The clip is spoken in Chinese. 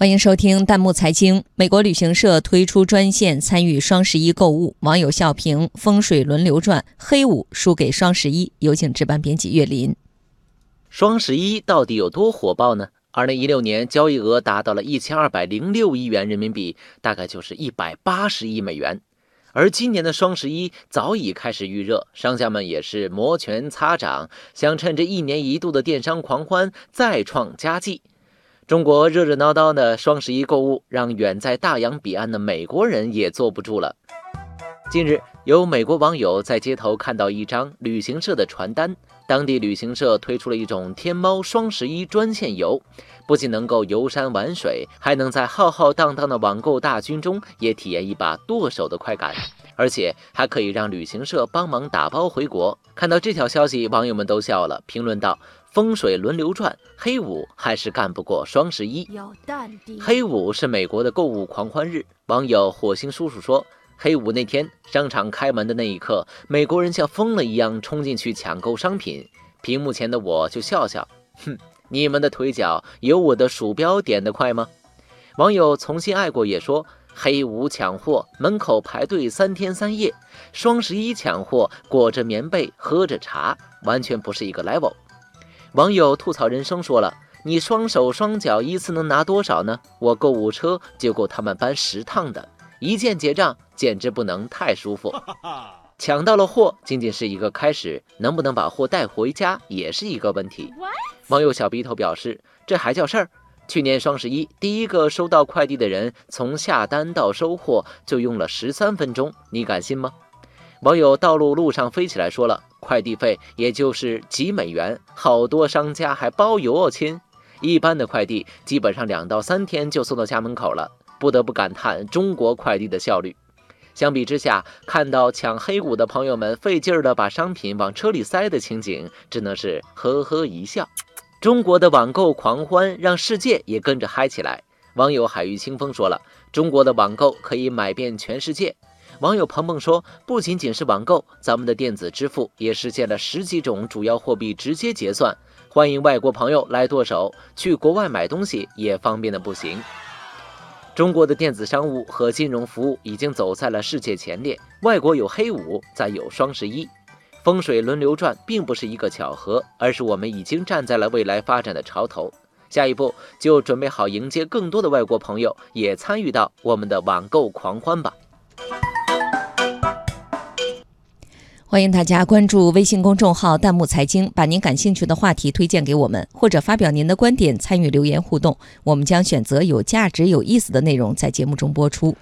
欢迎收听弹幕财经。美国旅行社推出专线参与双十一购物，网友笑评风水轮流转，黑五输给双十一。有请值班编辑岳林。双十一到底有多火爆呢？二零一六年交易额达到了一千二百零六亿元人民币，大概就是一百八十亿美元。而今年的双十一早已开始预热，商家们也是摩拳擦掌，想趁着一年一度的电商狂欢再创佳绩。中国热热闹闹的双十一购物，让远在大洋彼岸的美国人也坐不住了。近日，有美国网友在街头看到一张旅行社的传单，当地旅行社推出了一种天猫双十一专线游，不仅能够游山玩水，还能在浩浩荡荡的网购大军中也体验一把剁手的快感，而且还可以让旅行社帮忙打包回国。看到这条消息，网友们都笑了，评论道。风水轮流转，黑五还是干不过双十一。黑五是美国的购物狂欢日。网友火星叔叔说，黑五那天商场开门的那一刻，美国人像疯了一样冲进去抢购商品。屏幕前的我就笑笑，哼，你们的腿脚有我的鼠标点得快吗？网友从新爱过也说，黑五抢货门口排队三天三夜，双十一抢货裹着棉被喝着茶，完全不是一个 level。网友吐槽人生说了：“你双手双脚一次能拿多少呢？我购物车就够他们搬十趟的，一键结账简直不能太舒服。抢到了货仅仅是一个开始，能不能把货带回家也是一个问题。”网友小鼻头表示：“这还叫事儿？去年双十一第一个收到快递的人，从下单到收货就用了十三分钟，你敢信吗？”网友道路路上飞起来说了。快递费也就是几美元，好多商家还包邮哦，亲。一般的快递基本上两到三天就送到家门口了，不得不感叹中国快递的效率。相比之下，看到抢黑五的朋友们费劲儿的把商品往车里塞的情景，只能是呵呵一笑。中国的网购狂欢让世界也跟着嗨起来。网友海域清风说了：“中国的网购可以买遍全世界。”网友鹏鹏说：“不仅仅是网购，咱们的电子支付也实现了十几种主要货币直接结算，欢迎外国朋友来剁手。去国外买东西也方便的不行。中国的电子商务和金融服务已经走在了世界前列。外国有黑五，再有双十一，风水轮流转，并不是一个巧合，而是我们已经站在了未来发展的潮头。下一步就准备好迎接更多的外国朋友也参与到我们的网购狂欢吧。”欢迎大家关注微信公众号“弹幕财经”，把您感兴趣的话题推荐给我们，或者发表您的观点，参与留言互动。我们将选择有价值、有意思的内容在节目中播出。